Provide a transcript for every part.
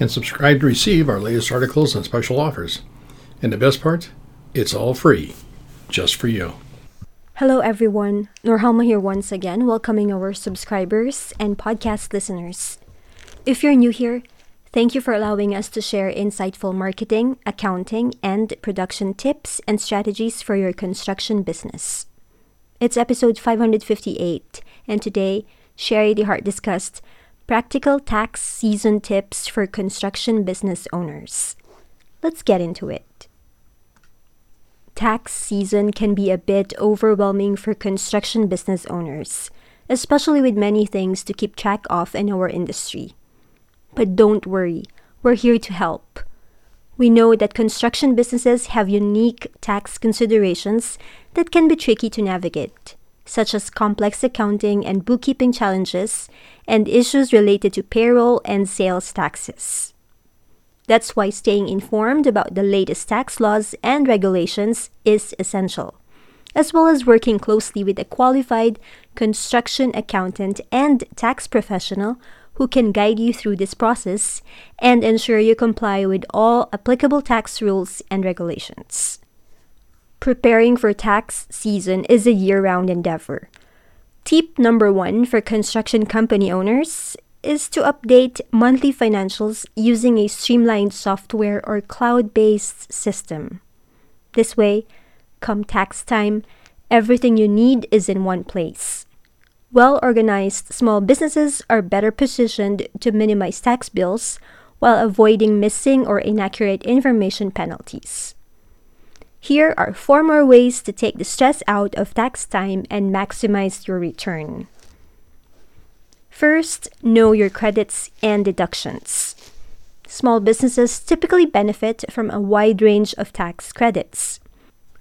and subscribe to receive our latest articles and special offers. And the best part, it's all free, just for you. Hello, everyone. Norhalma here once again, welcoming our subscribers and podcast listeners. If you're new here, thank you for allowing us to share insightful marketing, accounting, and production tips and strategies for your construction business. It's episode 558, and today, Sherry DeHart discussed Practical tax season tips for construction business owners. Let's get into it. Tax season can be a bit overwhelming for construction business owners, especially with many things to keep track of in our industry. But don't worry, we're here to help. We know that construction businesses have unique tax considerations that can be tricky to navigate such as complex accounting and bookkeeping challenges, and issues related to payroll and sales taxes. That's why staying informed about the latest tax laws and regulations is essential, as well as working closely with a qualified construction accountant and tax professional who can guide you through this process and ensure you comply with all applicable tax rules and regulations. Preparing for tax season is a year round endeavor. Tip number one for construction company owners is to update monthly financials using a streamlined software or cloud based system. This way, come tax time, everything you need is in one place. Well organized small businesses are better positioned to minimize tax bills while avoiding missing or inaccurate information penalties. Here are four more ways to take the stress out of tax time and maximize your return. First, know your credits and deductions. Small businesses typically benefit from a wide range of tax credits.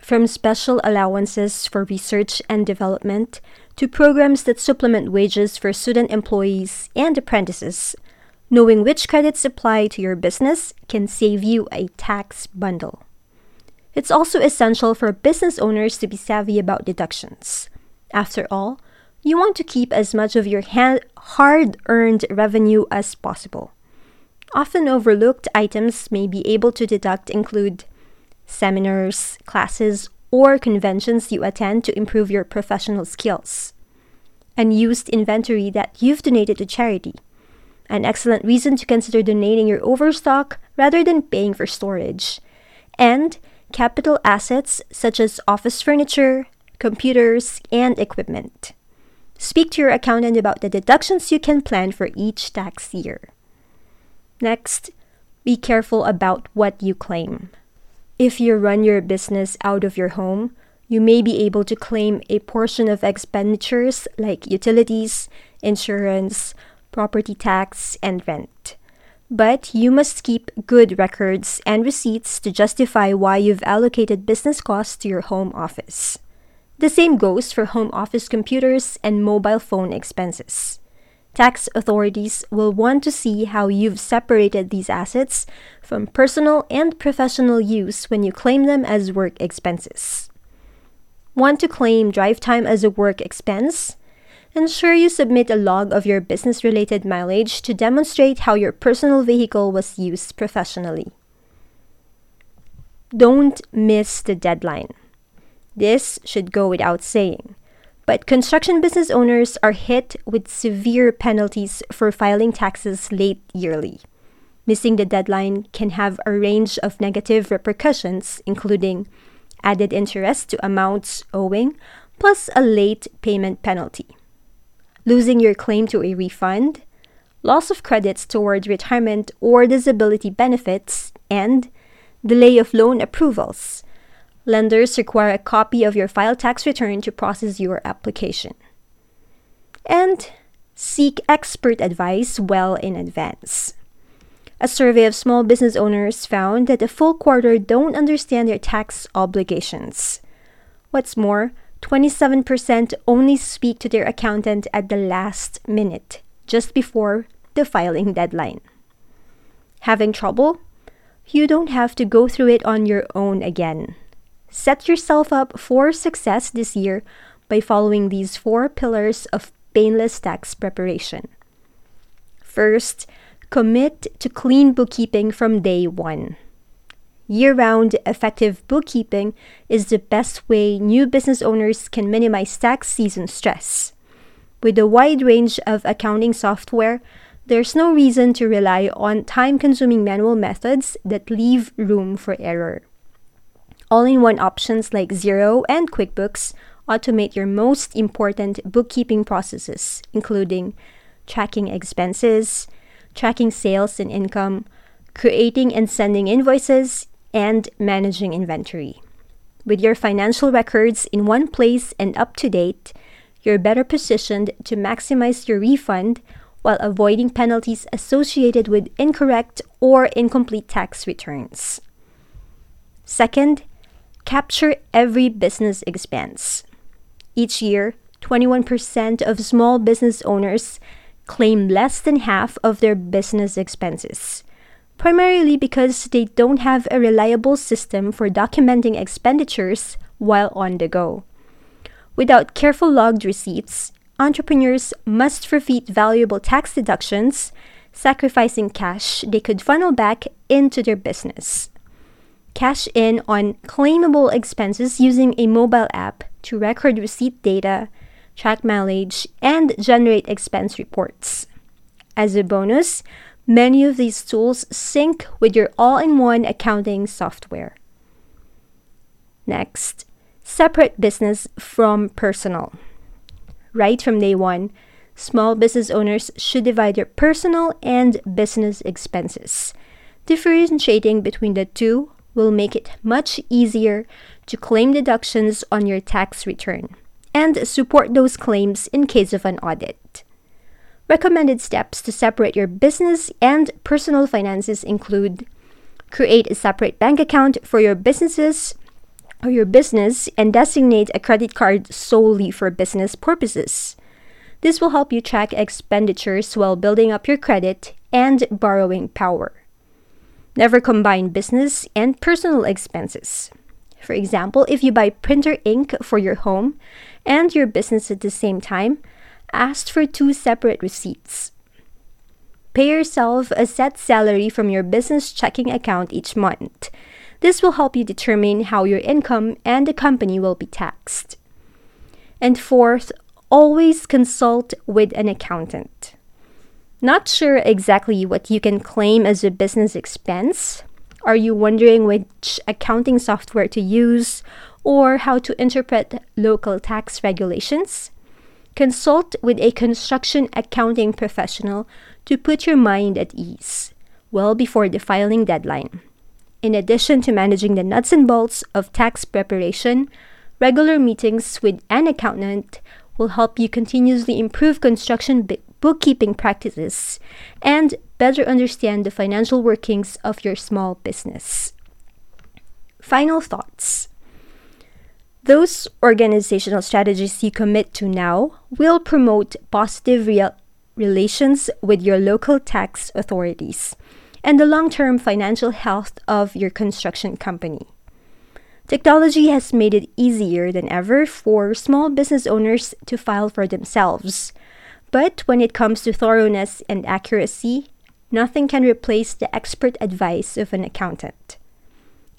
From special allowances for research and development to programs that supplement wages for student employees and apprentices, knowing which credits apply to your business can save you a tax bundle. It's also essential for business owners to be savvy about deductions. After all, you want to keep as much of your hard earned revenue as possible. Often overlooked items may be able to deduct include seminars, classes, or conventions you attend to improve your professional skills, unused inventory that you've donated to charity, an excellent reason to consider donating your overstock rather than paying for storage, and capital assets such as office furniture, computers, and equipment. Speak to your accountant about the deductions you can plan for each tax year. Next, be careful about what you claim. If you run your business out of your home, you may be able to claim a portion of expenditures like utilities, insurance, property tax, and rent. But you must keep good records and receipts to justify why you've allocated business costs to your home office. The same goes for home office computers and mobile phone expenses. Tax authorities will want to see how you've separated these assets from personal and professional use when you claim them as work expenses. Want to claim drive time as a work expense? Ensure you submit a log of your business related mileage to demonstrate how your personal vehicle was used professionally. Don't miss the deadline. This should go without saying. But construction business owners are hit with severe penalties for filing taxes late yearly. Missing the deadline can have a range of negative repercussions, including added interest to amounts owing, plus a late payment penalty losing your claim to a refund, loss of credits toward retirement or disability benefits, and delay of loan approvals. Lenders require a copy of your file tax return to process your application. And seek expert advice well in advance. A survey of small business owners found that a full quarter don't understand their tax obligations. What's more, 27% only speak to their accountant at the last minute, just before the filing deadline. Having trouble? You don't have to go through it on your own again. Set yourself up for success this year by following these four pillars of painless tax preparation. First, commit to clean bookkeeping from day one. Year round effective bookkeeping is the best way new business owners can minimize tax season stress. With a wide range of accounting software, there's no reason to rely on time consuming manual methods that leave room for error. All in one options like Xero and QuickBooks automate your most important bookkeeping processes, including tracking expenses, tracking sales and income, creating and sending invoices, and managing inventory. With your financial records in one place and up to date, you're better positioned to maximize your refund while avoiding penalties associated with incorrect or incomplete tax returns. Second, capture every business expense. Each year, 21% of small business owners claim less than half of their business expenses, primarily because they don't have a reliable system for documenting expenditures while on the go. Without careful logged receipts, entrepreneurs must forfeit valuable tax deductions, sacrificing cash they could funnel back into their business. Cash in on claimable expenses using a mobile app to record receipt data, track mileage, and generate expense reports. As a bonus, many of these tools sync with your all in one accounting software. Next, separate business from personal. Right from day one, small business owners should divide their personal and business expenses. Differentiating between the two will make it much easier to claim deductions on your tax return and support those claims in case of an audit. Recommended steps to separate your business and personal finances include create a separate bank account for your businesses or your business and designate a credit card solely for business purposes. This will help you track expenditures while building up your credit and borrowing power. Never combine business and personal expenses. For example, if you buy printer ink for your home and your business at the same time, ask for two separate receipts. Pay yourself a set salary from your business checking account each month. This will help you determine how your income and the company will be taxed. And fourth, always consult with an accountant. Not sure exactly what you can claim as a business expense? Are you wondering which accounting software to use or how to interpret local tax regulations? Consult with a construction accounting professional to put your mind at ease well before the filing deadline. In addition to managing the nuts and bolts of tax preparation, regular meetings with an accountant will help you continuously improve construction bookkeeping practices, and better understand the financial workings of your small business. Final thoughts. Those organizational strategies you commit to now will promote positive relations with your local tax authorities and the long term financial health of your construction company. Technology has made it easier than ever for small business owners to file for themselves, but when it comes to thoroughness and accuracy, nothing can replace the expert advice of an accountant.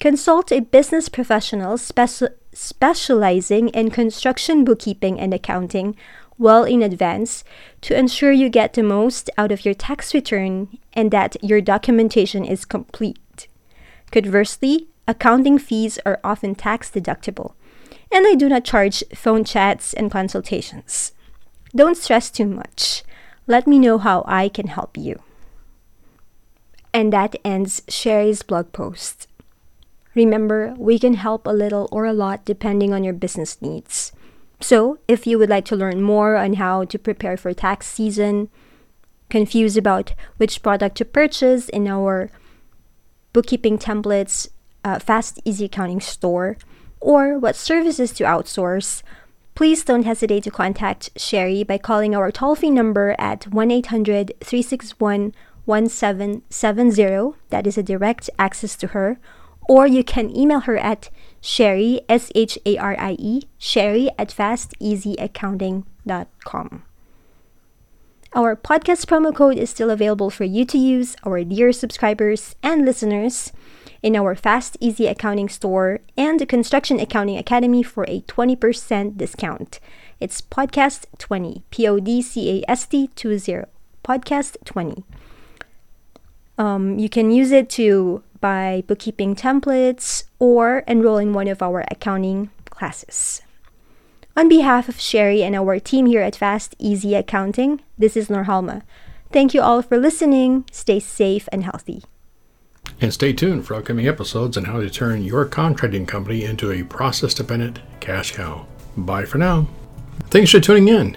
Consult a business professional speci- specializing in construction bookkeeping and accounting well in advance to ensure you get the most out of your tax return and that your documentation is complete. Conversely, accounting fees are often tax deductible, and I do not charge phone chats and consultations. Don't stress too much. Let me know how I can help you. And that ends Sherry's blog post. Remember, we can help a little or a lot depending on your business needs. So, if you would like to learn more on how to prepare for tax season, confused about which product to purchase in our bookkeeping templates, uh, fast, easy accounting store, or what services to outsource, please don't hesitate to contact Sherry by calling our toll free number at 1 800 361 1770. That is a direct access to her. Or you can email her at Sherry, S H A R I E, Sherry at fasteasyaccounting.com. Our podcast promo code is still available for you to use, our dear subscribers and listeners, in our Fast Easy Accounting store and the Construction Accounting Academy for a 20% discount. It's Podcast 20, P O D C A S T 20, Podcast 20. Um, you can use it to buy bookkeeping templates or enroll in one of our accounting classes. On behalf of Sherry and our team here at Fast Easy Accounting, this is Norhalma. Thank you all for listening. Stay safe and healthy. And stay tuned for upcoming episodes on how to turn your contracting company into a process dependent cash cow. Bye for now. Thanks for tuning in.